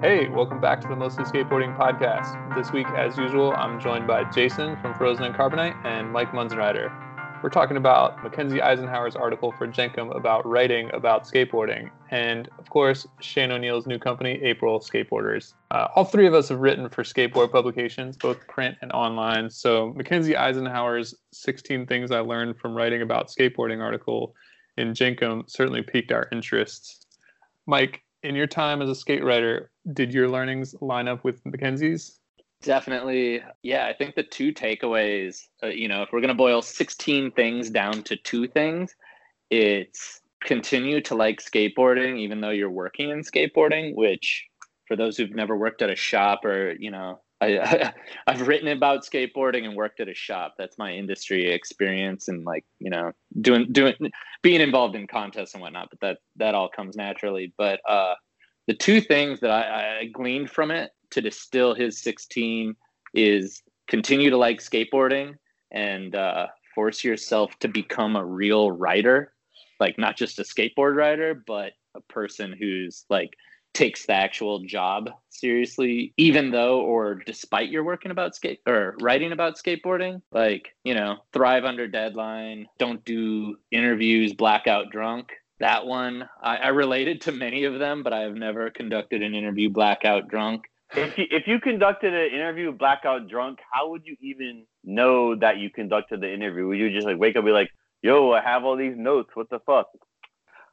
Hey, welcome back to the Mostly Skateboarding Podcast. This week, as usual, I'm joined by Jason from Frozen and Carbonite and Mike Munzenrider. We're talking about Mackenzie Eisenhower's article for Jenkem about writing about skateboarding, and of course, Shane O'Neill's new company, April Skateboarders. Uh, all three of us have written for skateboard publications, both print and online. So, Mackenzie Eisenhower's 16 Things I Learned from Writing About Skateboarding article in Jenkem certainly piqued our interests. Mike, in your time as a skate writer, did your learnings line up with Mackenzie's? Definitely. Yeah, I think the two takeaways, uh, you know, if we're going to boil 16 things down to two things, it's continue to like skateboarding even though you're working in skateboarding, which for those who've never worked at a shop or, you know, I, I've written about skateboarding and worked at a shop. That's my industry experience and like, you know, doing doing being involved in contests and whatnot, but that that all comes naturally. But uh the two things that I, I gleaned from it to distill his 16 is continue to like skateboarding and uh, force yourself to become a real writer. Like not just a skateboard rider but a person who's like takes the actual job seriously even though or despite you're working about skate or writing about skateboarding. Like you know thrive under deadline don't do interviews blackout drunk that one I, I related to many of them but i have never conducted an interview blackout drunk if you, if you conducted an interview blackout drunk, how would you even know that you conducted the interview? Would you just like wake up and be like, "Yo, I have all these notes. What the fuck?"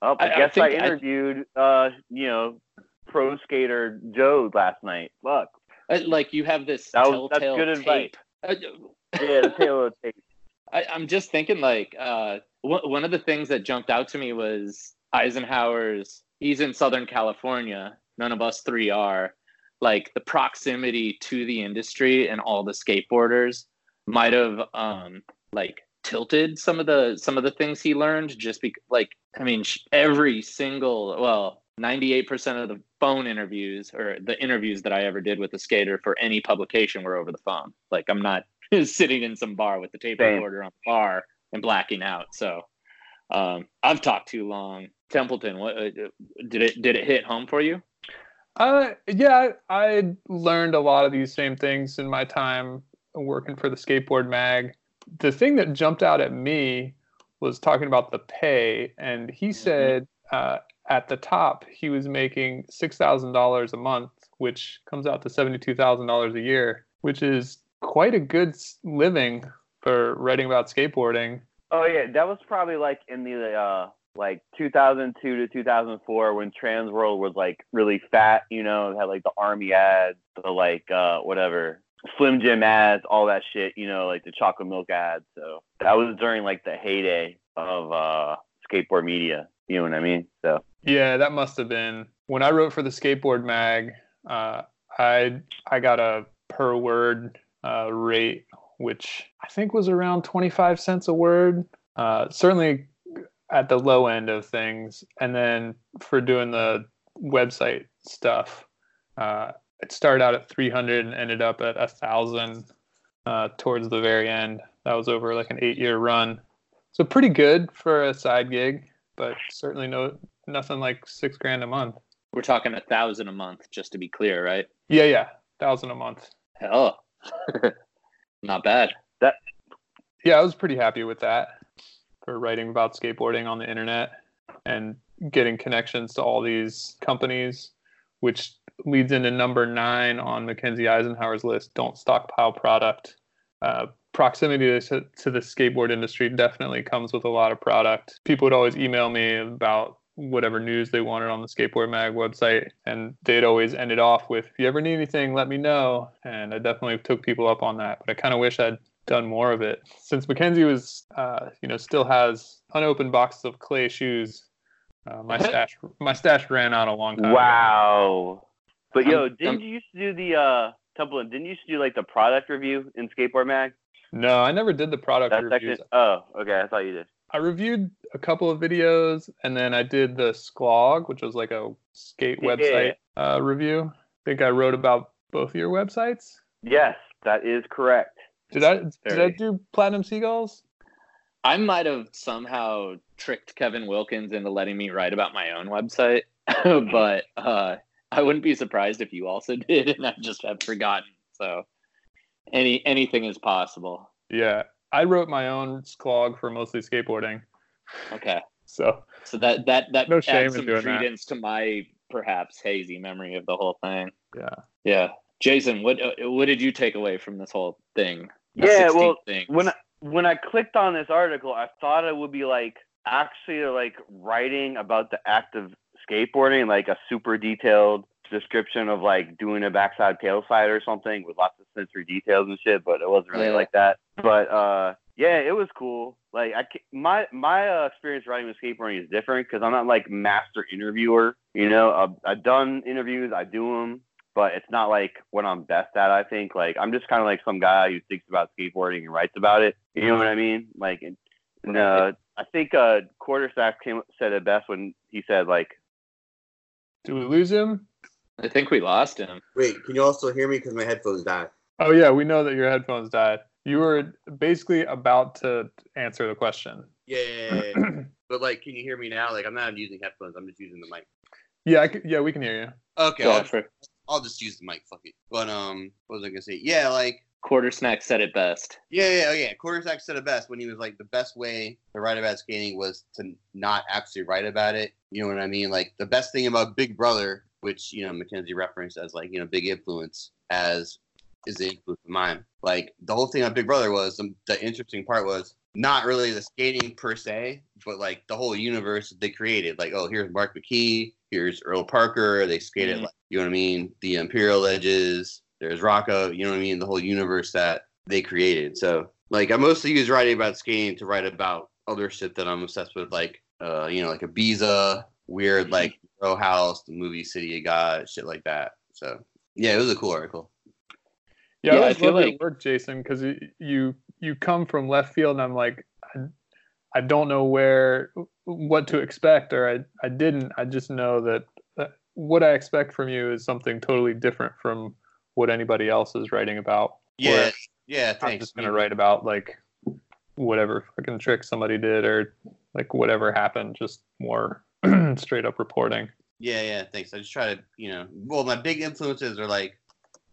Oh, I, I guess I, I interviewed, uh, you know, pro skater Joe last night. Fuck. Uh, like you have this that was, that's good tape. advice. yeah, the tail tape. I, am just thinking like uh, one of the things that jumped out to me was Eisenhower's. He's in Southern California. None of us three are like the proximity to the industry and all the skateboarders might have um like tilted some of the some of the things he learned just be like i mean every single well 98% of the phone interviews or the interviews that i ever did with a skater for any publication were over the phone like i'm not sitting in some bar with the tape Same. recorder on the bar and blacking out so um, i've talked too long templeton what uh, did it did it hit home for you uh, yeah, I learned a lot of these same things in my time working for the skateboard mag. The thing that jumped out at me was talking about the pay, and he mm-hmm. said uh, at the top he was making six thousand dollars a month, which comes out to seventy-two thousand dollars a year, which is quite a good living for writing about skateboarding. Oh yeah, that was probably like in the uh, like 2002 to 2004 when Transworld was like really fat, you know, had like the army ads, the like uh whatever Slim Jim ads, all that shit, you know, like the chocolate milk ads. So that was during like the heyday of uh skateboard media. You know what I mean? So yeah, that must have been when I wrote for the skateboard mag. Uh, I I got a per word uh, rate, which I think was around 25 cents a word. Uh, certainly at the low end of things, and then for doing the website stuff, uh, it started out at 300 and ended up at a thousand uh, towards the very end. That was over like an eight-year run, so pretty good for a side gig, but certainly no nothing like six grand a month. We're talking a thousand a month, just to be clear, right? Yeah, yeah, thousand a month. Hell, not bad. That. Yeah, I was pretty happy with that for writing about skateboarding on the internet and getting connections to all these companies, which leads into number nine on Mackenzie Eisenhower's list don't stockpile product. Uh, proximity to, to the skateboard industry definitely comes with a lot of product. People would always email me about whatever news they wanted on the skateboard mag website and they'd always end it off with if you ever need anything let me know and i definitely took people up on that but i kind of wish i'd done more of it since Mackenzie was, uh, you know, still has unopened boxes of Clae shoes. Uh, my stash, my stash ran out a long time. Wow. Ago. But yo, I'm, didn't I'm, you used to do the uh, Temple? Didn't you used to do like the product review in Skateboard Mag? No, I never did the product That's reviews. Actually, oh, okay. I thought you did. I reviewed a couple of videos, and then I did the Sklog, which was like a skate yeah. website uh, review. I think I wrote about both of your websites. Yes, that is correct. Did I did I do Platinum Seagulls? I might have somehow tricked Kevin Wilkins into letting me write about my own website, but uh, I wouldn't be surprised if you also did, and I just have forgotten. So, any anything is possible. Yeah, I wrote my own Sklog for mostly skateboarding. Okay. So So that that that No adds shame in some doing that. credence to my perhaps hazy memory of the whole thing. yeah, Yeah, Jason, what uh, what did you take away from this whole thing? The Yeah, well, things? when I, when I clicked on this article, I thought it would be like actually like writing about the act of skateboarding, like a super detailed description of like doing a backside tail slide or something with lots of sensory details and shit. But it wasn't really Yeah. like that. But uh, yeah, it was cool. Like I, my my uh, experience riding with skateboarding is different because I'm not like master interviewer. You know, I've, I've done interviews, I do them, but it's not like what I'm best at. I think like I'm just kind of like some guy who thinks about skateboarding and writes about it. You know what I mean? Like, and, and, uh, I think uh, Quartersnacks came said it best when he said like, do we lose him? I think we lost him. Wait, can you also hear me? Because my headphones died. Oh yeah, we know that your headphones died. You were basically about to answer the question. Yeah, yeah, yeah, yeah. but like, can you hear me now? Like, I'm not using headphones. I'm just using the mic. Yeah, I c yeah, we can hear you. Okay, I'll, for I'll just use the mic. Fuck it. But um, what was I gonna say? Yeah, like, quarter snack said it best. yeah, yeah, oh, yeah. Quartersnacks said it best when he was like, the best way to write about skating was to not actually write about it. You know what I mean? Like, the best thing about Big Brother, which you know Mackenzie referenced as like you know big influence, as is the influence of mine. Like the whole thing on Big Brother was the, the interesting part was not really the skating per se, but like the whole universe that they created. Like, oh, here's Mark McKee, here's Earl Parker. They skated, Mhm. like, you know what I mean? The Imperial Edges. There's Rocco. You know what I mean? The whole universe that they created. So, like, I mostly use writing about skating to write about other shit that I'm obsessed with, like, uh, you know, like Ibiza, weird, like Row House, the movie City of God, shit like that. So, yeah, it was a cool article. Yeah, Yeah, I I feel love your like- work, Jason, because you you come from left field, and I'm like, I, I don't know where what to expect, or I I didn't. I just know that uh, what I expect from you is something totally different from what anybody else is writing about. Yeah, Where yeah, I'm thanks. just gonna write about like whatever fucking trick somebody did, or like whatever happened, just more straight up reporting. Yeah, yeah, thanks. I just try to, you know, well, my big influences are like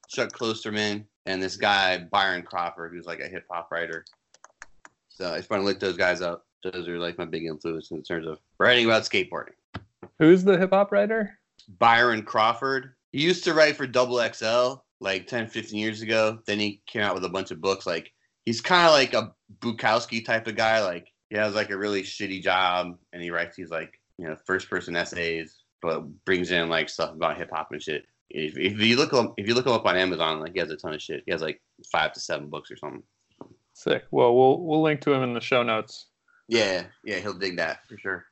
Chuck Klosterman and this guy Byron Crawford, who's like a hip hop writer. So it's fun to look those guys up. Those are like my big influences in terms of writing about skateboarding. Who's the hip hop writer? Byron Crawford. He used to write for Double XL like 10, 15 years ago. Then he came out with a bunch of books. Like he's kind of like a Bukowski type of guy. Like he has like a really shitty job and he writes these like, you know, first person essays, but brings in like stuff about hip hop and shit. If, if you look him, if you look him up on Amazon, like he has a ton of shit. He has like five to seven books or something. Sick. Well, we'll we'll link to him in the show notes. Yeah, yeah, he'll dig that for sure.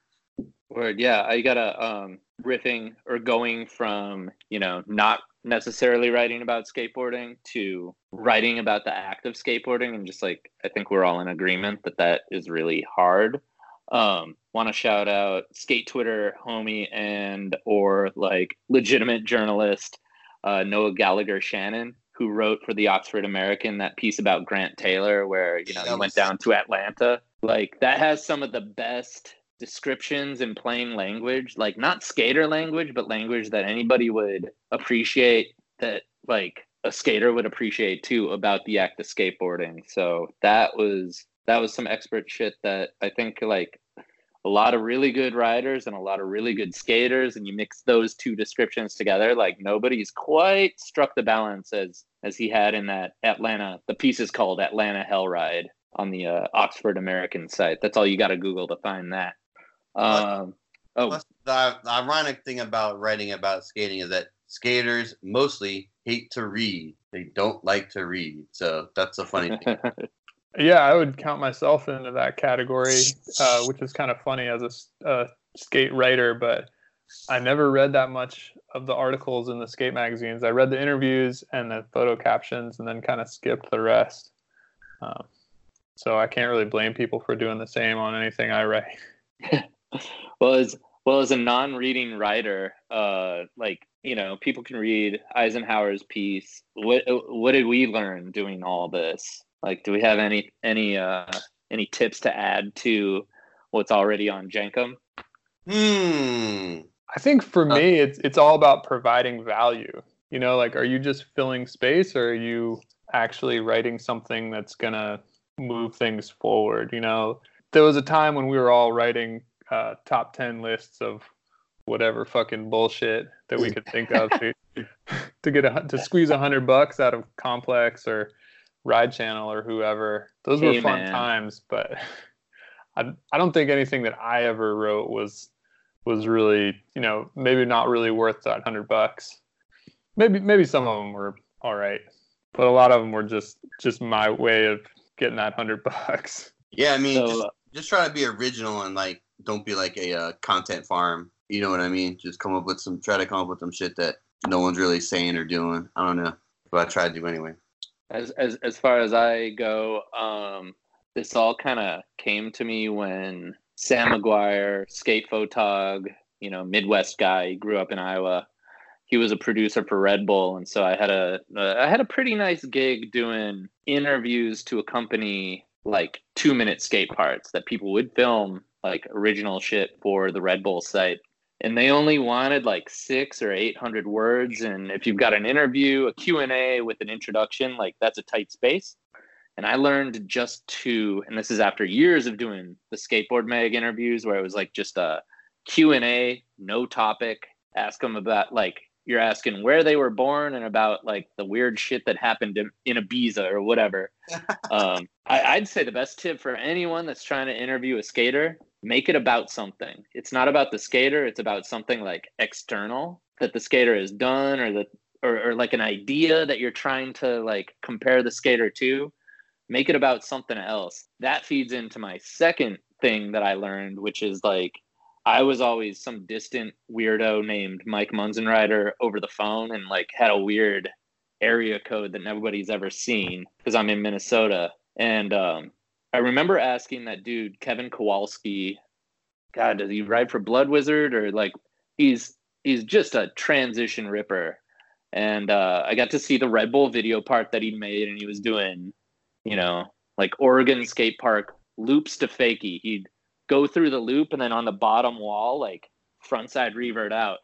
Word, yeah, I gotta um riffing or going from you know not necessarily writing about skateboarding to writing about the act of skateboarding, and just like I think we're all in agreement that that is really hard. Um, Want to shout out skate Twitter homie and or like legitimate journalist uh, Noah Gallagher Shannon who wrote for the Oxford American that piece about Grant Taylor where you know he went down to Atlanta. Like that has some of the best descriptions in plain language, like not skater language, but language that anybody would appreciate that like a skater would appreciate too about the act of skateboarding. So that was that was some expert shit that I think like a lot of really good riders and a lot of really good skaters and you mix those two descriptions together like nobody's quite struck the balance as as he had in that Atlanta the piece is called Atlanta Hell Ride on the uh, Oxford American site that's all you got to google to find that um oh Plus, the, the ironic thing about writing about skating is that skaters mostly hate to read. They don't like to read. So that's a funny thing. Yeah, I would count myself into that category, uh, which is kind of funny as a skate writer, but I never read that much of the articles in the skate magazines. I read the interviews and the photo captions and then kind of skipped the rest. Um, so I can't really blame people for doing the same on anything I write. well as well as a non-reading writer uh like you know people can read eisenhower's piece what what did we learn doing all this like do we have any any uh any tips to add to what's already on jenkem Hmm. I think for Uh, me, it's it's all about providing value. You know, like, are you just filling space, or are you actually writing something that's gonna move things forward? You know, there was a time when we were all writing uh, top ten lists of whatever fucking bullshit that we could think of to to get a, to squeeze a hundred bucks out of Complex or Ride Channel or whoever. Those were fun man. times, but I I don't think anything that I ever wrote was was really you know maybe not really worth that hundred bucks. Maybe maybe some of them were all right, but a lot of them were just just my way of getting that hundred bucks. Yeah, I mean, So, just, uh, just try to be original and like don't be like a uh, content farm. You know what I mean? Just come up with some, try to come up with some shit that no one's really saying or doing. I don't know, but I try to do anyway. As as as far as I go, um, this all kind of came to me when Sam McGuire, skate photog, you know, Midwest guy, he grew up in Iowa. He was a producer for Red Bull, and so I had a uh, I had a pretty nice gig doing interviews to accompany like two minute skate parts that people would film like original shit for the Red Bull site and they only wanted like six or eight hundred words and if you've got an interview a q&a with an introduction like that's a tight space. And i learned just to and this is after years of doing the skateboard mag interviews where it was like just a q&a no topic ask them about like you're asking where they were born and about like the weird shit that happened in, in ibiza or whatever. Um, I, i'd say the best tip for anyone that's trying to interview a skater make it about something. It's not about the skater, it's about something like external that the skater has done or that or, or like an idea that you're trying to like compare the skater to. Make it about something else. That feeds into my second thing that I learned, which is like I was always some distant weirdo named Mike Munzenrider over the phone and like had a weird area code that nobody's ever seen because I'm in Minnesota. And um, I remember asking that dude Kevin Kowalski, God, does he ride for Blood Wizard or like he's he's just a transition ripper. And uh, I got to see the Red Bull video part that he made, and he was doing, you know, like Oregon skate park loops to fakie. He'd go through the loop, and then on the bottom wall, like frontside revert out,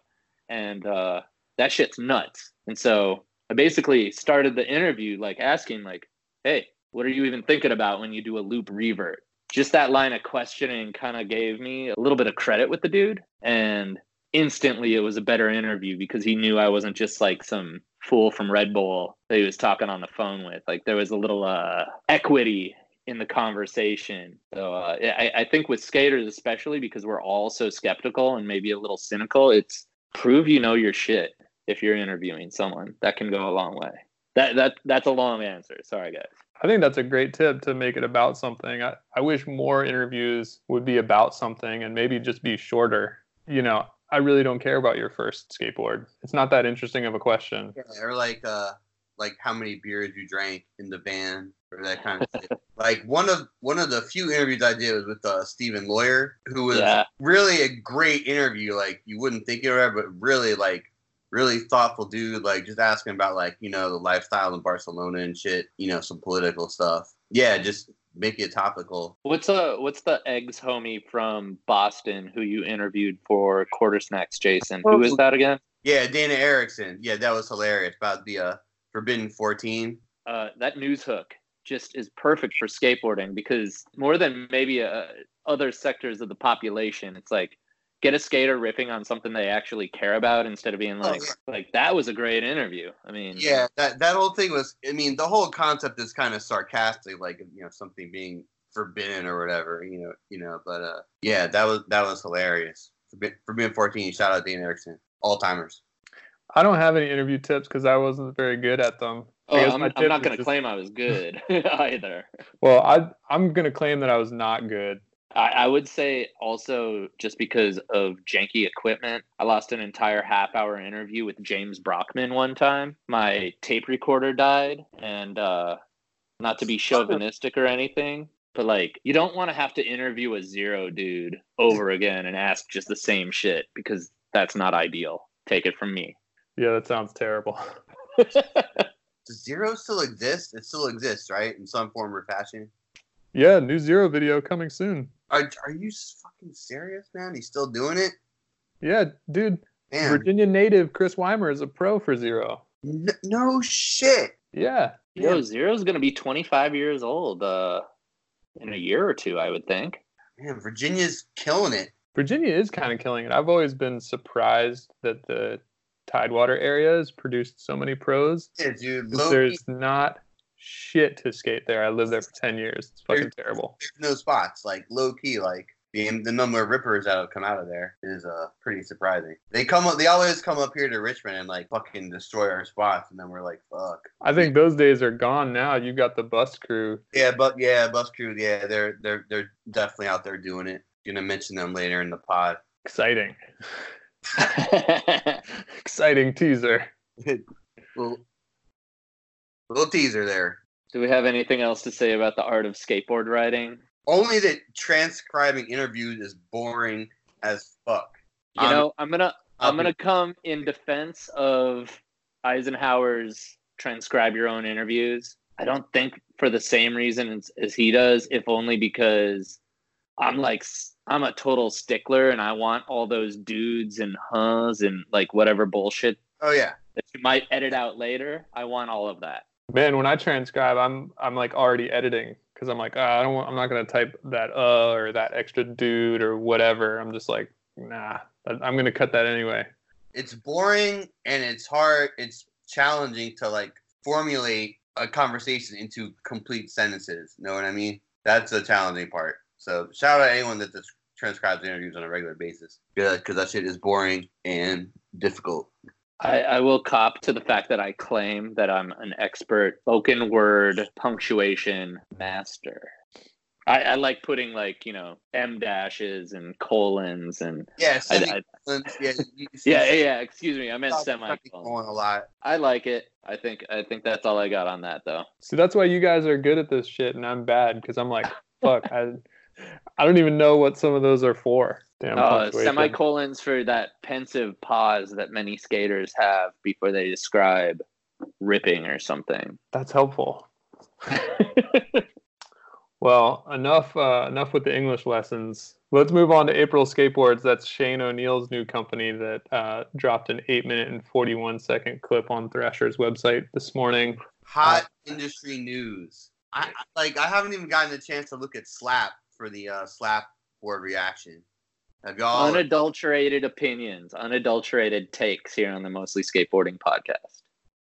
and uh, that shit's nuts. And so I basically started the interview like asking, like, "Hey, what are you even thinking about when you do a loop revert? Just that line of questioning kind of gave me a little bit of credit with the dude. And instantly it was a better interview because he knew I wasn't just like some fool from Red Bull that he was talking on the phone with. Like there was a little uh, equity in the conversation. So uh, I, I think with skaters, especially because we're all so skeptical and maybe a little cynical, it's prove you know your shit if you're interviewing someone. That can go a long way. That that that's a long answer. Sorry, guys. I think that's a great tip to make it about something. I, I wish more interviews would be about something and maybe just be shorter. You know, I really don't care about your first skateboard. It's not that interesting of a question. Or like, uh, like how many beers you drank in the van or that kind of shit. Like one of one of the few interviews I did was with uh, Stephen Lawyer, who was Yeah. really a great interview. Like you wouldn't think it would, but really like really thoughtful dude. Like just asking about like you know the lifestyle in Barcelona and shit. You know some political stuff. Yeah, just make it topical. What's uh what's the eggs homie from Boston who you interviewed for Quarter Snacks, Jason? Who is that again? Yeah, Dana Erickson. Yeah, that was hilarious about the uh, Forbidden 14. Uh, that news hook just is perfect for skateboarding because more than maybe uh, other sectors of the population, it's like get a skater ripping on something they actually care about instead of being Oh, like yeah. like that was a great interview. I mean, Yeah, that that whole thing was. I mean, the whole concept is kind of sarcastic, like you know something being forbidden or whatever. You know, you know. But uh, yeah, that was that was hilarious. Forbidden, Forbidden 14. Shout out Dean Erickson. All timers. I don't have any interview tips because I wasn't very good at them. I Oh, guess I'm, I'm not going to just- claim I was good either. Well, I I'm gonna claim that I was not good. I, I would say also just because of janky equipment, I lost an entire half hour interview with James Brockman one time. My tape recorder died, and uh, not to be chauvinistic or anything, but like you don't want to have to interview a zero dude over again and ask just the same shit because that's not ideal. Take it from me. Yeah, that sounds terrible. Does zero still exist? It still exists, right? In some form or fashion. Yeah, new zero video coming soon. Are are you fucking serious, man? He's still doing it? Yeah, dude. Man, Virginia native Chris Wimer is a pro for zero. n- no shit. Yeah. Yo, Zero's gonna be 25 years old uh, in a year or two, I would think. Man, Virginia's killing it. Virginia is kind of killing it. I've always been surprised that the Tidewater area has produced so many pros. Yeah, dude. 'cause Low There's not shit to skate there. I lived there for 10 years. It's fucking terrible. there's no spots. Like low key, like the the number of rippers that have come out of there is uh pretty surprising. They come up, they always come up here to Richmond and like fucking destroy our spots, and then we're like, fuck. I think those days are gone now. You got the bus crew. Yeah, but yeah, bus crew, yeah, they're they're they're definitely out there doing it. Gonna mention them later in the pod. Exciting. Exciting teaser. little, little teaser there. Do we have anything else to say about the art of skateboard riding? Only that transcribing interviews is boring as fuck. You Um, know, I'm gonna I'm gonna come in defense of Eisenhower's transcribe your own interviews. I don't think for the same reason as, as he does, if only because I'm like I'm a total stickler and I want all those dudes and huhs and like whatever bullshit Oh yeah, that you might edit out later. I want all of that. Man, when I transcribe, I'm I'm like already editing because I'm like, oh, I don't want, I'm not gonna type that uh or that extra dude or whatever. I'm just like, nah, I'm gonna cut that anyway. it's boring and it's hard. It's challenging to like formulate a conversation into complete sentences. Know what I mean? That's the challenging part. So shout out to anyone that transcribes interviews on a regular basis. Yeah, because that shit is boring and difficult. I, I will cop to the fact that I claim that I'm an expert spoken word punctuation master. I, I like putting like you know m dashes and colons and Yeah, I, I, semicolons. yeah, you, you yeah yeah. Excuse me, I meant stop semicolon. semicolon a lot. I like it. I think I think that's all I got on that though. See, that's why you guys are good at this shit and I'm bad because I'm like, fuck, I I don't even know what some of those are for. Damn. Uh, semicolons for that pensive pause that many skaters have before they describe ripping or something. That's helpful. well, enough uh, enough with the English lessons. Let's move on to April Skateboards. That's Shane O'Neill's new company that uh, dropped an eight minute and forty one second clip on Thrasher's website this morning. Hot industry news. I, I like. I haven't even gotten a chance to look at Slap for the uh, Slap board reaction. Have y'all? unadulterated opinions, unadulterated takes here on the Mostly Skateboarding podcast.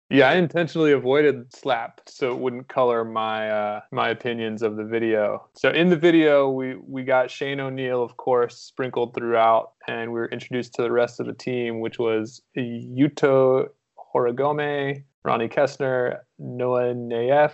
Yeah, I intentionally avoided slap so it wouldn't color my uh, my opinions of the video. So in the video, we we got Shane O'Neill, of course, sprinkled throughout, and we were introduced to the rest of the team, which was Yuto Horigome, Ronnie Kessner, Noah Nayef,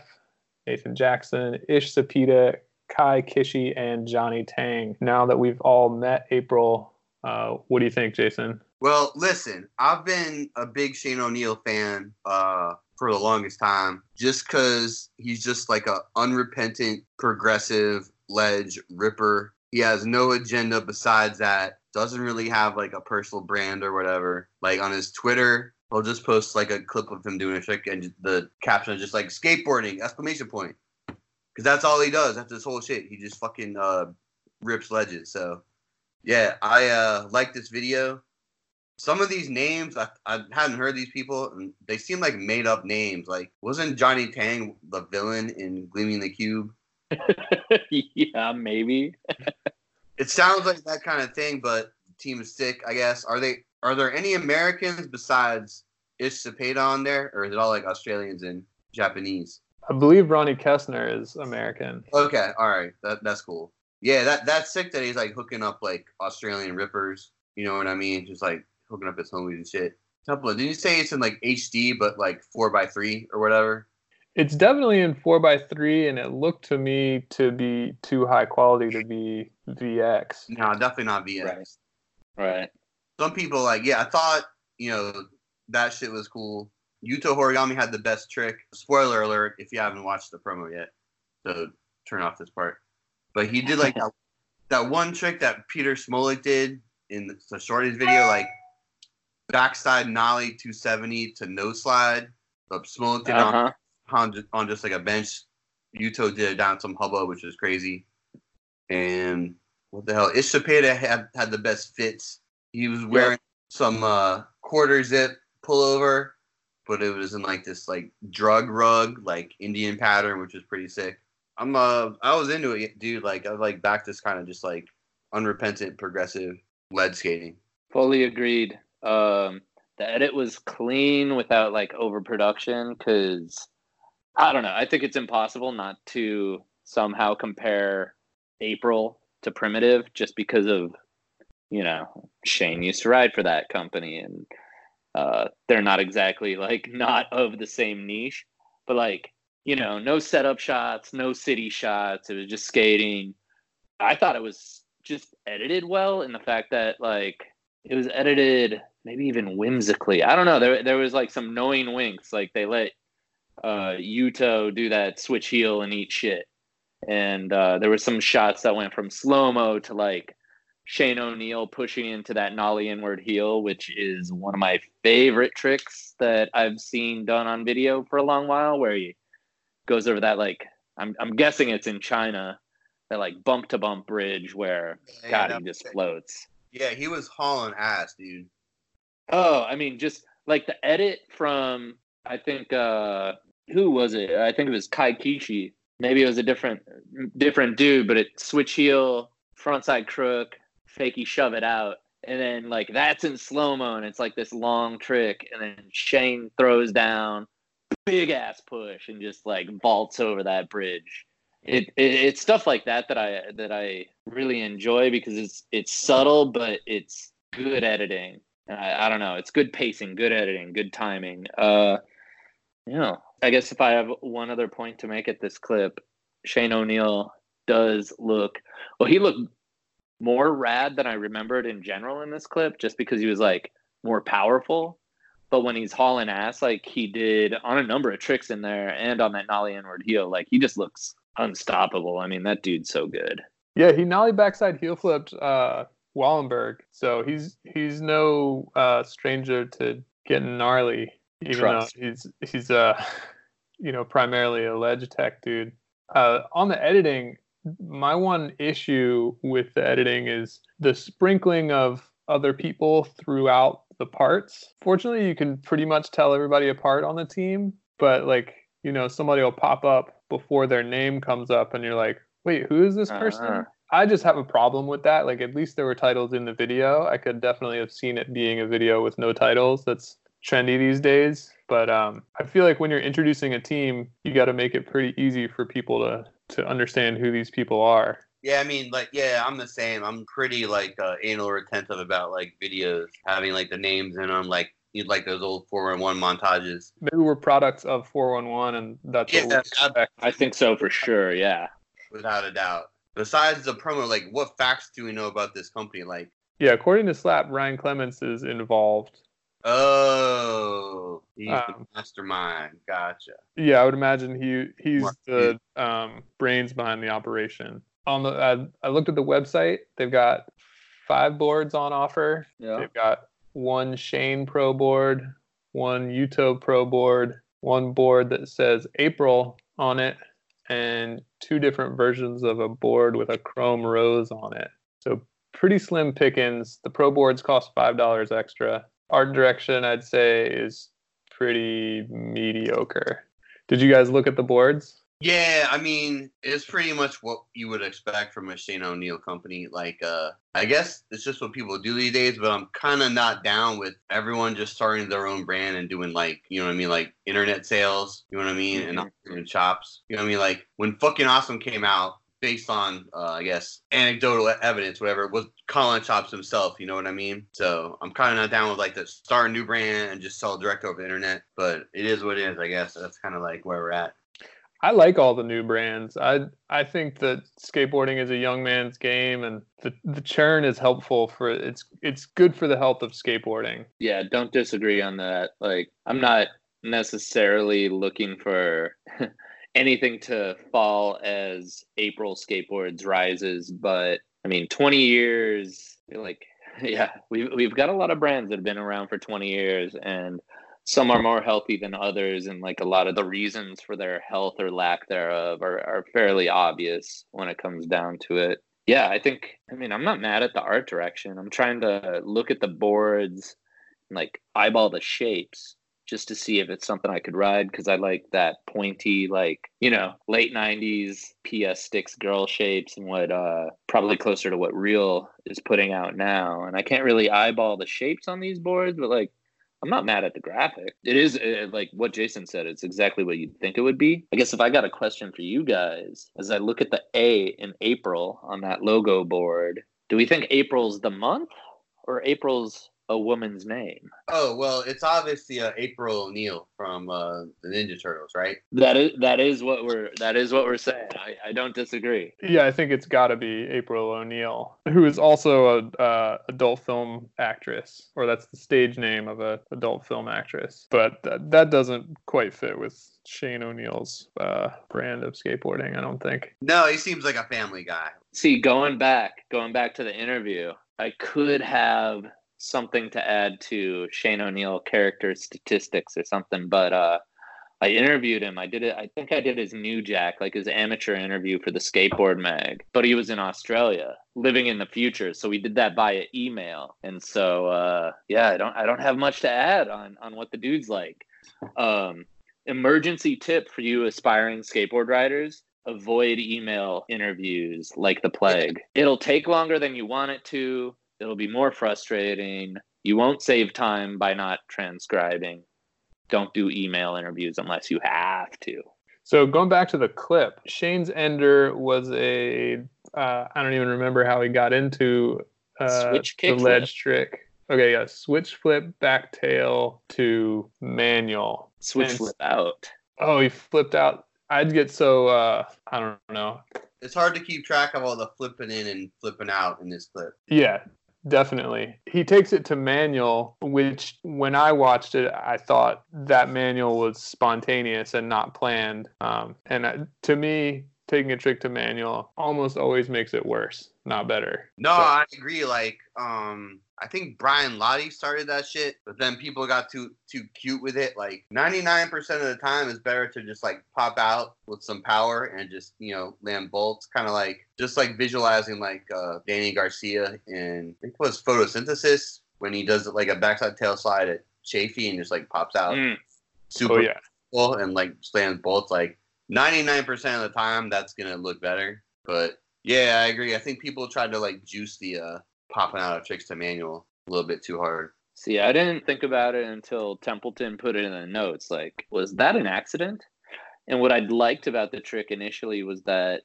Nathan Jackson, Ish Cepeda, Kai Kishi, and Johnny Tang. Now that we've all met April, uh, what do you think, Jason? Well, listen, I've been a big Shane O'Neill fan uh, for the longest time, just because he's just like a unrepentant, progressive ledge ripper. He has no agenda besides that. Doesn't really have like a personal brand or whatever. Like on his Twitter, he'll just post like a clip of him doing a trick, and the caption is just like skateboarding exclamation point, because that's all he does. That's his whole shit. He just fucking uh, rips ledges. So yeah, I uh, like this video some of these names I, I hadn't heard these people and they seem like made up names like wasn't johnny tang the villain in gleaming the cube yeah, maybe. it sounds like that kind of thing but team is sick i guess are they are there any americans besides ish Cepeda on there or is it all like australians and japanese I believe Ronnie Kessner is American. okay all right that, that's cool yeah that that's sick that he's like hooking up like australian rippers you know what i mean just like hooking up his homies and shit Temple, did you say it's in like hd but like four by three or whatever It's definitely in four by three, and it looked to me to be too high quality to be VX. No, definitely not VX. Right. Right. Some people like, yeah, I thought, you know, that shit was cool. Yuto Horigome had the best trick. Spoiler alert if you haven't watched the promo yet. So turn off this part. But he did like that, that one trick that Peter Smolik did in the, the Shorty's video, like backside nollie 270 to no slide. But Smolik did it on Uh-huh. on just, on just like a bench. Yuto did it down some hubba, which was crazy. And what the hell? Ish Cepeda had had the best fits He was wearing some uh, quarter zip pullover, but it was in like this like drug rug, like Indian pattern, which was pretty sick. I'm uh I was into it, dude. Like I was like back this kind of just like unrepentant progressive lead skating. Fully agreed. Um, the edit was clean without like overproduction because I don't know. I think it's impossible not to somehow compare April to Primitive just because of you know Shane used to ride for that company and uh, they're not exactly like not of the same niche, but like you know no setup shots, no city shots. It was just skating. I thought it was just edited well in the fact that like it was edited maybe even whimsically. I don't know. There there was like some knowing winks. Like they let uh Yuto do that switch heel and eat shit. And uh, there were some shots that went from slow mo to like Shane O'Neill pushing into that nollie inward heel, which is one of my favorite tricks that I've seen done on video for a long while, where he goes over that like I'm I'm guessing it's in China, that like bump to bump bridge where Yeah, God he just floats. Yeah, he was hauling ass, dude. Oh, I mean, just like the edit from I think uh who was it? I think it was Kai Kishi. Maybe it was a different different dude, but it switch heel, frontside crook, fakey shove it out, and then like that's in slow mo, and it's like this long trick, and then Shane throws down, big ass push, and just like vaults over that bridge. It, it it's stuff like that that I that I really enjoy because it's it's subtle, but it's good editing. I, I don't know. It's good pacing, good editing, good timing. Uh, you know, I guess if I have one other point to make at this clip, Shane O'Neill does look well. He looked more rad than I remembered in general in this clip, just because he was like more powerful. But when he's hauling ass, like he did on a number of tricks in there, and on that nollie inward heel, like he just looks unstoppable. I mean, that dude's so good. Yeah, he nollie backside heel flipped uh, Wallenberg, so he's he's no uh, stranger to getting gnarly. Even Trust. though he's he's uh you know primarily a ledge tech dude. Uh, on the editing, my one issue with the editing is the sprinkling of other people throughout the parts. Fortunately, you can pretty much tell everybody apart on the team, but like you know somebody will pop up before their name comes up, and you're like, wait, who is this person? Uh-huh. I just have a problem with that. Like, at least there were titles in the video. I could definitely have seen it being a video with no titles. That's trendy these days. But um, I feel like when you're introducing a team, you got to make it pretty easy for people to to understand who these people are. Yeah, I mean, like, yeah, I'm the same. I'm pretty like uh, anal retentive about like videos having like the names in them, like you'd like those old 411 montages. Maybe we're products of 411, and that's what we Yeah, expect. I think so for sure. Yeah. without a doubt. Besides the promo, like, what facts do we know about this company? Like, Yeah, according to Slap, Ryan Clements is involved. Oh, he's Um, the mastermind. Gotcha. Yeah, I would imagine he he's Mark the um, brains behind the operation. On the I, I looked at the website. They've got five boards on offer. Yeah. They've got one Shane Pro board, one Yuto Pro board, one board that says April on it, and two different versions of a board with a chrome rose on it. So pretty slim pickings. The Pro boards cost five dollars extra. Art direction, I'd say, is pretty mediocre. Did you guys look at the boards? Yeah, I mean, it's pretty much what you would expect from a Shane O'Neill company. Like, uh, I guess it's just what people do these days, but I'm kind of not down with everyone just starting their own brand and doing like, you know what I mean, like internet sales, you know what I mean, and not doing chops. You know what I mean? Like when fucking awesome came out, based on, uh, I guess, anecdotal evidence, whatever, was Colin chops himself. You know what I mean? So I'm kind of not down with like the start a new brand and just sell direct over the internet. But it is what it is, I guess. That's kind of like where we're at. I like all the new brands. I I think that skateboarding is a young man's game, and the, the churn is helpful for it's it's good for the health of skateboarding. Yeah, don't disagree on that. Like, I'm not necessarily looking for anything to fall as April skateboards rises, but I mean, 20 years, like, yeah, we've, we've got a lot of brands that have been around for 20 years, and some are more healthy than others, and like a lot of the reasons for their health or lack thereof are, are fairly obvious when it comes down to it. Yeah, I think. I mean, I'm not mad at the art direction. I'm trying to look at the boards, and like eyeball the shapes, just to see if it's something I could ride because I like that pointy, like you know, late '90s PS Stix girl shapes and what uh probably closer to what Real is putting out now. And I can't really eyeball the shapes on these boards, but like I'm not mad at the graphic. It is uh, like what Jason said. It's exactly what you'd think it would be. I guess if I got a question for you guys, as I look at the A in April on that logo board, do we think April's the month or April's a woman's name? Oh well, it's obviously uh, April O'Neil from uh, the Ninja Turtles, right? That is that is what we're that is what we're saying. I, I don't disagree. Yeah, I think it's got to be April O'Neil, who is also a uh, adult film actress, or that's the stage name of a adult film actress. But that, that doesn't quite fit with Shane O'Neill's uh, brand of skateboarding. I don't think. No, he seems like a family guy. See, going back, going back to the interview, I could have something to add to Shane O'Neill character statistics or something, but uh, I interviewed him. I did it. I think I did his new Jack, like his amateur interview for the Skateboard Mag. But he was in Australia, living in the future, so we did that via email. And so, uh, yeah, I don't, I don't have much to add on on what the dude's like. Um, emergency tip for you aspiring skateboard riders: avoid email interviews like the plague. It'll take longer than you want it to it'll be more frustrating. You won't save time by not transcribing. Don't do email interviews unless you have to. So going back to the clip, Shane's Ender was a uh, I don't even remember how he got into uh, Switch the kick ledge trick. Okay, yeah, switch flip back tail to manual. Switch And- flip out. Oh, he flipped out. I'd get so uh, I don't know. It's hard to keep track of all the flipping in and flipping out in this clip. Yeah, definitely. He takes it to manual, which when I watched it, I thought that manual was spontaneous and not planned. Um, and uh, to me, taking a trick to manual almost always makes it worse, not better. No, So- I agree. Like, um, I think Brian Lotti started that shit, but then people got too too cute with it. Like, ninety nine percent of the time, it's better to just like pop out with some power and just you know land bolts. Kind of like just like visualizing like uh, Danny Garcia in I think it was photosynthesis when he does like a backside tail slide at Chafee and just like pops out Mm. super Oh yeah. full and like slams bolts like 99% of the time that's gonna look better but yeah i agree i think people tried to like juice the uh popping out of tricks to manual a little bit too hard See, I didn't think about it until Templeton put it in the notes. Like, was that an accident? And what I liked about the trick initially was that,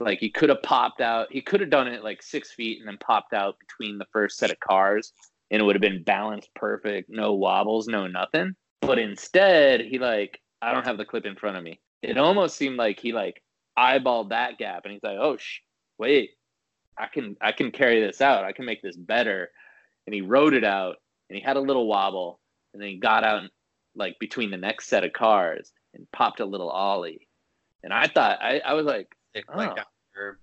like, he could have popped out. He could have done it like six feet and then popped out between the first set of cars, and it would have been balanced perfect, no wobbles, no nothing. But instead, he like, I don't have the clip in front of me. It almost seemed like he like eyeballed that gap, and he's like, oh, sh- wait, I can I can carry this out. I can make this better and he rode it out and he had a little wobble and then he got out like between the next set of cars and popped a little ollie and i thought i, I was like Oh. like curve.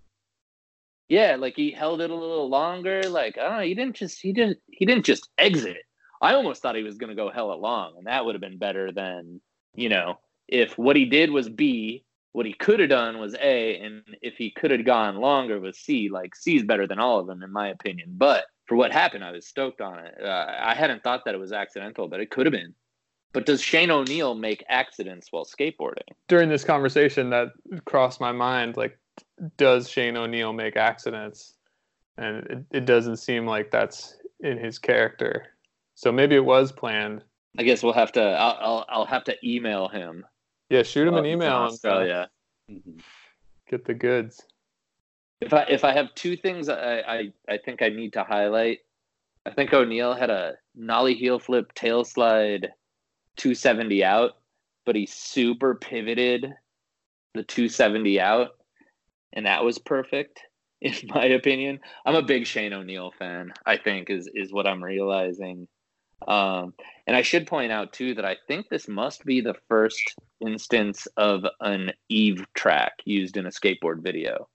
yeah like he held it a little longer like i don't know he didn't just he didn't he didn't just exit i almost thought he was going to go hella long and that would have been better than you know if what he did was b what he could have done was a and if he could have gone longer was c like c is better than all of them in my opinion but for what happened i was stoked on it uh, i hadn't thought that it was accidental but it could have been but does shane o'neill make accidents while skateboarding During this conversation, that crossed my mind. Like, does Shane O'Neill make accidents? And it, it doesn't seem like that's in his character. So maybe it was planned. i guess we'll have to i'll, I'll, I'll have to email him Yeah, shoot him while an email australia Mhm. get the goods. If I if I have two things I, I, I think I need to highlight, I think O'Neill had a nollie heel flip tail slide 270 out, but he super pivoted the 270 out, and that was perfect in my opinion. I'm a big Shane O'Neill fan. I think is is what I'm realizing. Um, and I should point out too that I think this must be the first instance of an Eve track used in a skateboard video.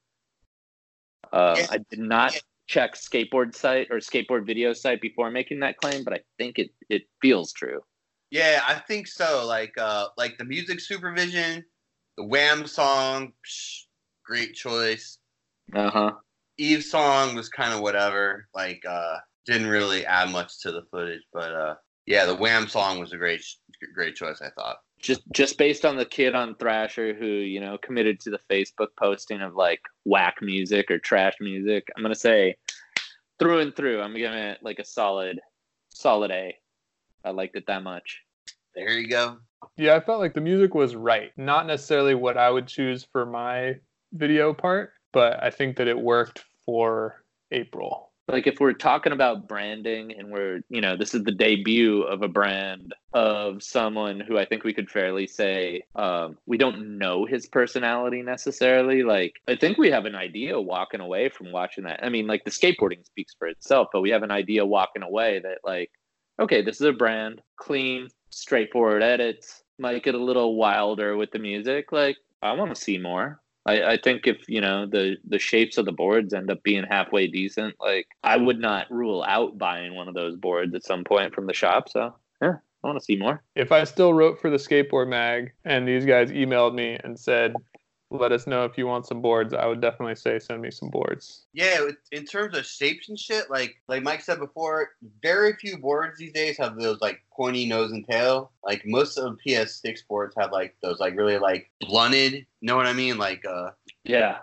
Uh, I did not check skateboard site or skateboard video site before making that claim, but I think it it feels true. yeah i think so like uh like the music supervision the wham song psh, great choice Uh huh. Eve's song was kind of whatever. Like, uh, didn't really add much to the footage, but uh, yeah, the Wham song was a great, great choice. I thought. Just just based on the kid on Thrasher who you know committed to the Facebook posting of like whack music or trash music, I'm gonna say through and through, I'm giving it like a solid, solid A. I liked it that much. There you go. Yeah, I felt like the music was right. Not necessarily what I would choose for my video part, but I think that it worked for April. Like if we're talking about branding and we're, you know, this is the debut of a brand of someone who I think we could fairly say um, we don't know his personality necessarily. Like I think we have an idea walking away from watching that. I mean, like the skateboarding speaks for itself, but we have an idea walking away that like, okay, this is a brand, clean, straightforward edits, might get a little wilder with the music. Like I want to see more. I, I think if you know the the shapes of the boards end up being halfway decent, like I would not rule out buying one of those boards at some point from the shop. So yeah, I want to see more. If I still wrote for the skateboard mag and these guys emailed me and said, let us know if you want some boards. I would definitely say send me some boards. Yeah, in terms of shapes and shit, like like Mike said before, very few boards these days have those like pointy nose and tail. Like most of PS Stix boards have like those like really like blunted. Know what I mean? Like uh yeah,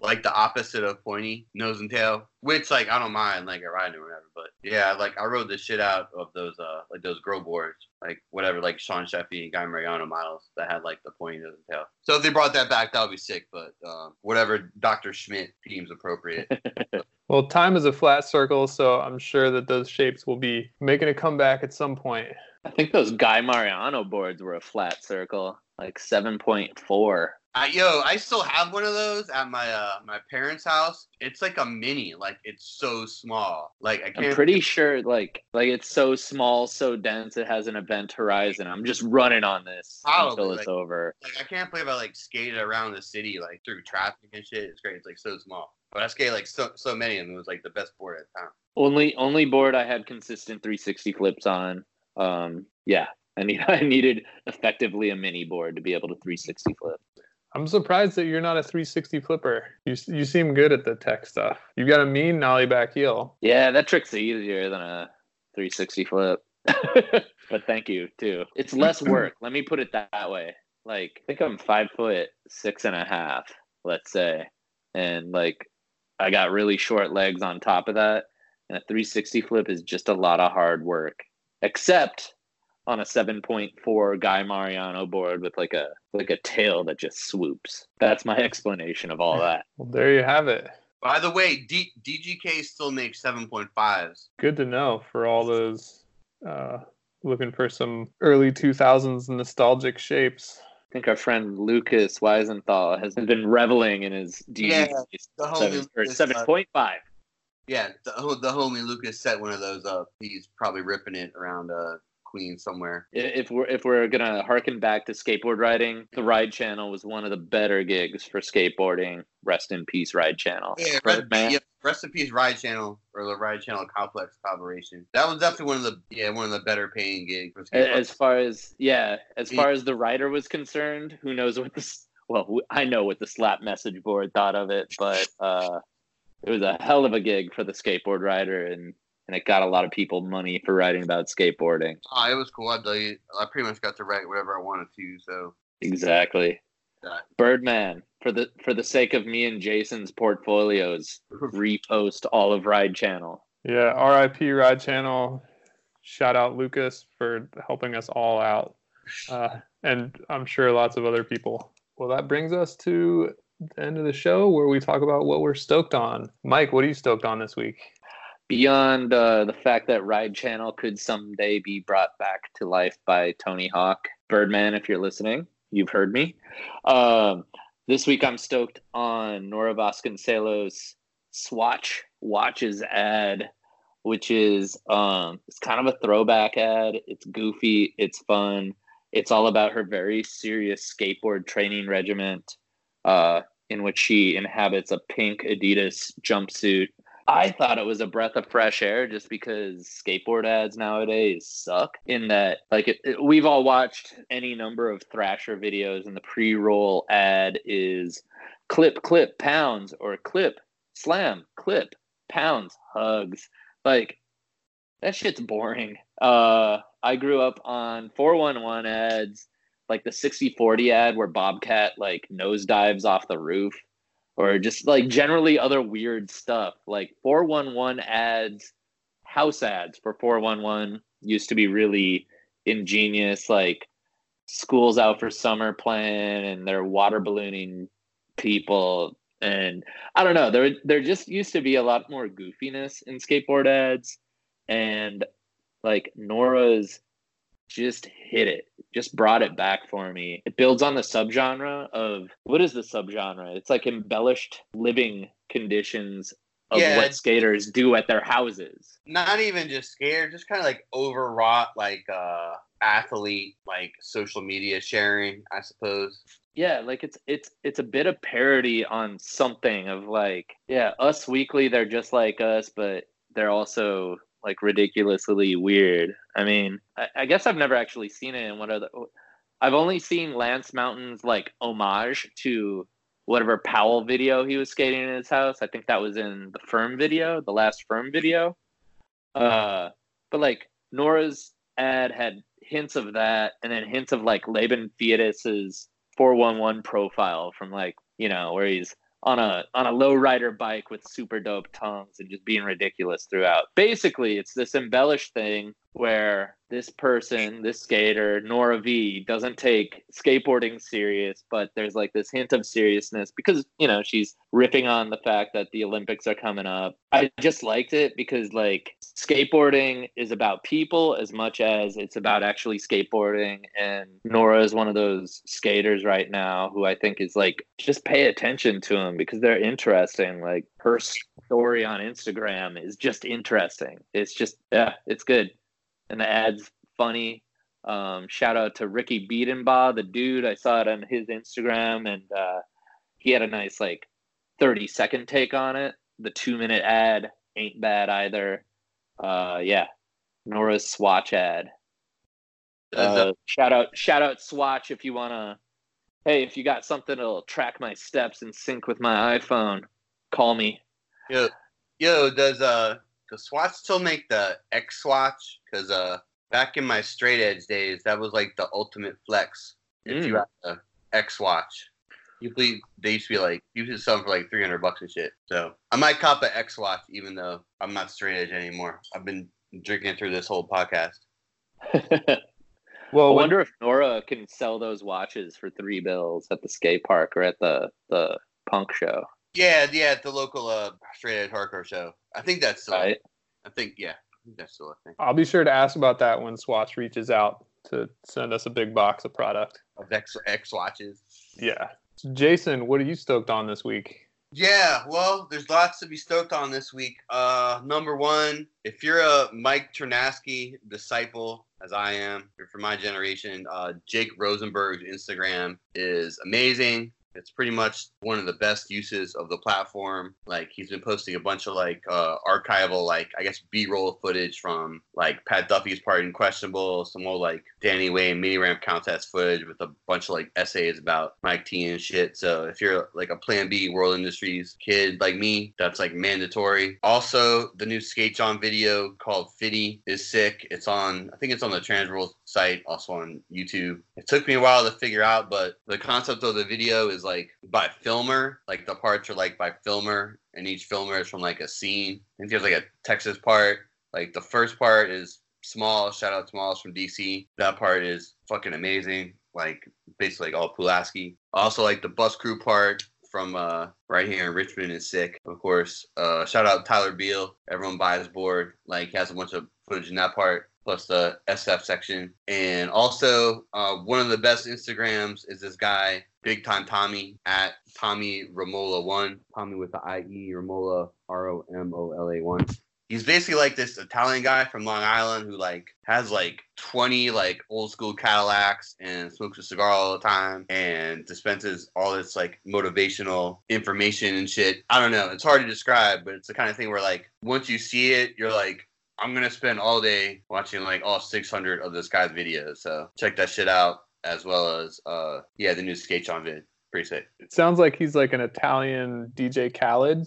like the opposite of pointy nose and tail, which like I don't mind like a riding or whatever. But yeah, like I rode the shit out of those uh like those Girl boards, like whatever, like Sean Sheffey and Guy Mariano models that had like the pointy nose and tail. So if they brought that back, that would be sick. But uh, whatever Dr. Schmidt deems appropriate. well, time is a flat circle, so I'm sure that those shapes will be making a comeback at some point. I think those Guy Mariano boards were a flat circle, like seven point four I, yo, I still have one of those at my uh my parents' house. It's like a mini, like it's so small. Like I can't. I'm pretty sure, like like it's so small, so dense, it has an event horizon. I'm just running on this Probably, until it's like, over. Like I can't believe I like skated around the city like through traffic and shit. It's great. It's like so small. But I skated like so so many of them. It was like the best board at the time. Only only board I had consistent 360 flips on. Um, yeah, I need I needed effectively a mini board to be able to 360 flip. I'm surprised that you're not a 360 flipper. You you seem good at the tech stuff. You've got a mean nollie back heel. Yeah, that trick's easier than a 360 flip. but thank you too. It's less work. Let me put it that way. Like I think I'm five foot six and a half, let's say, and like I got really short legs on top of that. And a 360 flip is just a lot of hard work. Except on a 7.4 Guy Mariano board with like a like a tail that just swoops. That's my explanation of all that. Well, there you have it. By the way, D- DGK still makes 7.5s. Good to know for all those uh, looking for some early 2000s nostalgic shapes. I think our friend Lucas Weisenthal has been reveling in his DGK yeah, 7, 7.5. Uh, yeah, the, the homie Lucas set one of those up. He's probably ripping it around uh, Queen somewhere. If we're if we're gonna harken back to skateboard riding, the Ride Channel was one of the better gigs for skateboarding. Rest in peace, Ride Channel. Yeah, rest, yeah, rest in peace, Ride Channel or the Ride Channel Complex collaboration. That was definitely one of the yeah one of the better paying gigs. as far as yeah, as far as the rider was concerned, who knows what this? Well, I know what the slap message board thought of it, but uh, it was a hell of a gig for the skateboard rider, and and it got a lot of people money for writing about skateboarding. Oh, it was cool. I you, I pretty much got to write whatever I wanted to. So exactly. Yeah. Birdman, for the for the sake of me and Jason's portfolios, repost all of Ride Channel. Yeah, R.I.P. Ride Channel. Shout out Lucas for helping us all out, uh, and I'm sure lots of other people. Well, that brings us to the end of the show where we talk about what we're stoked on. Mike, what are you stoked on this week? Beyond uh, the fact that Ride Channel could someday be brought back to life by Tony Hawk, Birdman, if you're listening, you've heard me. Um, this week I'm stoked on Nora Vasconcellos' Swatch Watches ad, which is um, it's kind of a throwback ad. It's goofy, it's fun. It's all about her very serious skateboard training regiment, uh, in which she inhabits a pink Adidas jumpsuit I thought it was a breath of fresh air just because skateboard ads nowadays suck. In that, like, it, it, we've all watched any number of Thrasher videos, and the pre roll ad is clip, clip, pounds, or clip, slam, clip, pounds, hugs. Like that shit's boring. Uh, I grew up on 411 ads, like the 6040 ad where Bobcat like nosedives off the roof, or just like generally other weird stuff. Like 411 ads, house ads for 411 used to be really ingenious. Like school's out for summer plan and they're water ballooning people and I don't know. There there just used to be a lot more goofiness in skateboard ads, and like Nora's just hit it, just brought it back for me. It builds on the subgenre of what is the subgenre? It's like embellished living conditions of Yeah. what skaters do at their houses. Not even just scared, just kind of like overwrought, like uh athlete, like social media sharing, I suppose. yeah like it's it's it's a bit of parody on something of like yeah us weekly they're just like us but they're also like ridiculously weird. I mean i, I guess i've never actually seen it in what other i've only seen lance mountain's like homage to whatever powell video he was skating in his house. I think that was in the firm video the last firm video. Uh but like nora's ad had hints of that and then hints of like Laban Pheidias's 411 profile from like you know where he's on a on a low rider bike with super dope tongues and just being ridiculous throughout. Basically it's this embellished thing where this person this skater nora v doesn't take skateboarding serious but there's like this hint of seriousness because you know she's ripping on the fact that the olympics are coming up. I just liked it because like skateboarding is about people as much as it's about actually skateboarding and nora is one of those skaters right now who i think is like just pay attention to them because they're interesting. Like her story on instagram is just interesting. It's just yeah it's good and the ad's funny. Um, shout out to Ricky Bedenbaugh the dude. I saw it on his instagram and uh, he had a nice like 30 second take on it. The two minute ad ain't bad either. Uh yeah. Nora's swatch ad. Uh, shout out shout out swatch if you want to hey if you got something that'll track my steps and sync with my iphone. Call me. Yo, yo, does uh does Swatch still make the X Swatch? Because uh back in my straight edge days, that was like the ultimate flex. If you Mm. had the X Watch, usually they used to be like usually sell them for like three hundred bucks and shit. So I might cop an X Watch even though I'm not straight edge anymore. I've been drinking through this whole podcast. I Well, when- wonder if Nora can sell those watches for three bills at the skate park or at the the punk show, Yeah, yeah, at the local uh straight edge hardcore show. I think that's still. right? I think yeah, I think that's still a thing. I'll be sure to ask about that when Swatch reaches out to send us a big box of product. Of X X watches. Yeah. So Jason, what are you stoked on this week? Yeah, well, there's lots to be stoked on this week. Uh, number one, if you're a Mike Ternasky disciple, as I am, you're from my generation, uh, Jake Rosenberg's Instagram is amazing. It's pretty much one of the best uses of the platform. Like he's been posting a bunch of like uh, archival, like I guess B-roll footage from like Pat Duffy's part in Questionable, some old like Danny Way mini ramp contest footage with a bunch of like essays about Mike T and shit. So if you're like a Plan B World Industries kid like me, that's like mandatory. Also, the new Skate Jawn video called Fitty is sick. It's on, I think it's on the Trans Transworld site, also on YouTube. It took me a while to figure out, but the concept of the video is like by filmer, like the parts are like by filmer, and each filmer is from like a scene. I think there's like a Texas part. Like the first part is Small, shout out to Smalls from DC. That part is fucking amazing. Like basically like all Pulaski. Also like the bus crew part from uh right here in Richmond is sick. Of course. Uh shout out Tyler Beal. Everyone buys board. Like has a bunch of footage in that part. Plus the SF section. And also uh one of the best Instagrams is this guy, Big Time Tommy at Tommy Romola1. Tommy with the IE Romola, R O M O L A one he's basically like this Italian guy from Long Island who like has like 20 like old school Cadillacs and smokes a cigar all the time and dispenses all this like motivational information and shit. I don't know. It's hard to describe, but it's the kind of thing where like once you see it, you're like, I'm gonna spend all day watching like all 600 of this guy's videos. So check that shit out as well as uh yeah the new Skate Jawn vid. Pretty sick. It sounds like he's like an Italian DJ Khaled.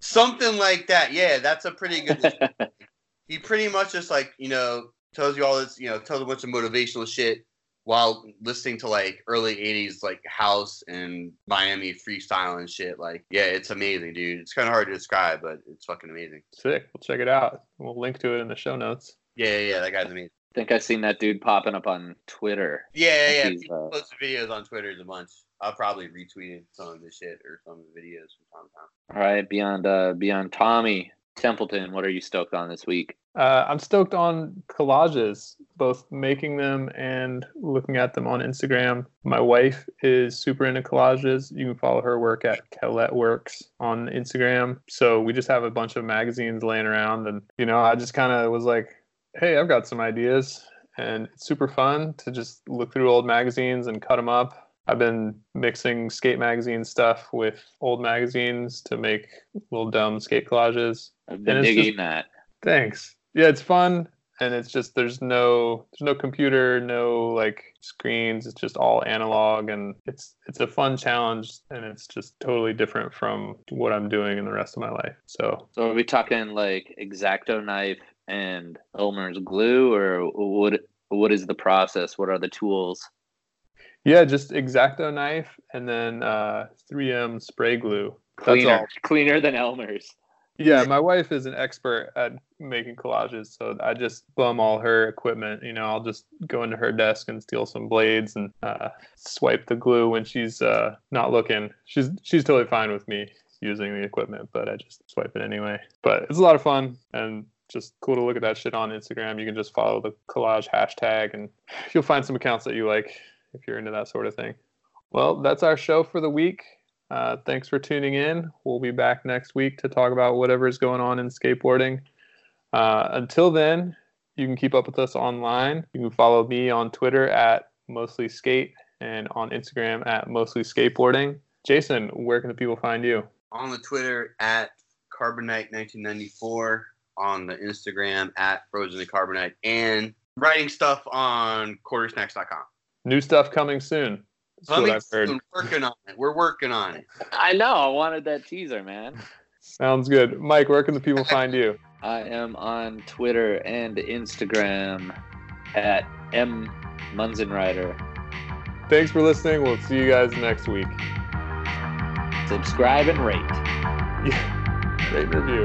Something like that. Yeah, that's a pretty good. he pretty much just like you know tells you all this, you know, tells a bunch of motivational shit while listening to like early 80s like house and Miami freestyle and shit. Like, yeah, it's amazing, dude. It's kind of hard to describe, but it's fucking amazing. Sick. We'll check it out. We'll link to it in the show notes. Yeah, yeah, yeah that guy's amazing. I think I've seen that dude popping up on Twitter. Yeah, yeah, yeah. He's, People uh, post videos on Twitter a bunch. I'll probably retweet some of the shit or some of the videos from time to time. All right, beyond uh beyond Tommy Templeton, what are you stoked on this week? Uh, I'm stoked on collages, both making them and looking at them on Instagram. My wife is super into collages. You can follow her work at Kellett Works on Instagram. So we just have a bunch of magazines laying around, and you know, I just kind of was like, "Hey, I've got some ideas," and it's super fun to just look through old magazines and cut them up. I've been mixing skate magazine stuff with old magazines to make little dumb skate collages. I've been digging that. Thanks. Yeah, it's fun and it's just there's no there's no computer, no like screens. It's just all analog and it's it's a fun challenge and it's just totally different from what I'm doing in the rest of my life. So, So are we talking like exacto knife and Elmer's glue, or what? What is the process? What are the tools? Yeah, just Exacto knife and then uh 3M spray glue. That's Cleaner, all. cleaner than Elmer's. Yeah, my wife is an expert at making collages, so I just bum all her equipment. You know, I'll just go into her desk and steal some blades and uh, swipe the glue when she's uh, not looking. She's she's totally fine with me using the equipment, but I just swipe it anyway. But it's a lot of fun and just cool to look at that shit on Instagram. You can just follow the collage hashtag, and you'll find some accounts that you like if you're into that sort of thing. Well, that's our show for the week. Uh, thanks for tuning in. We'll be back next week to talk about whatever's going on in skateboarding. Uh, until then, you can keep up with us online. You can follow me on Twitter at mostly skate and on Instagram at mostly skateboarding. Jason, where can the people find you? On the Twitter at Carbonite1994, on the Instagram at Frozen Carbonite, and writing stuff on quartersnacks.com. New stuff coming soon. That's what Coming I've heard. soon. Working on it. We're working on it. I know. I wanted that teaser, man. Sounds good. Mike, where can the people find you? I am on Twitter and Instagram at m munzenrider. Thanks for listening. We'll see you guys next week. Subscribe and rate. Yeah. Rate and review.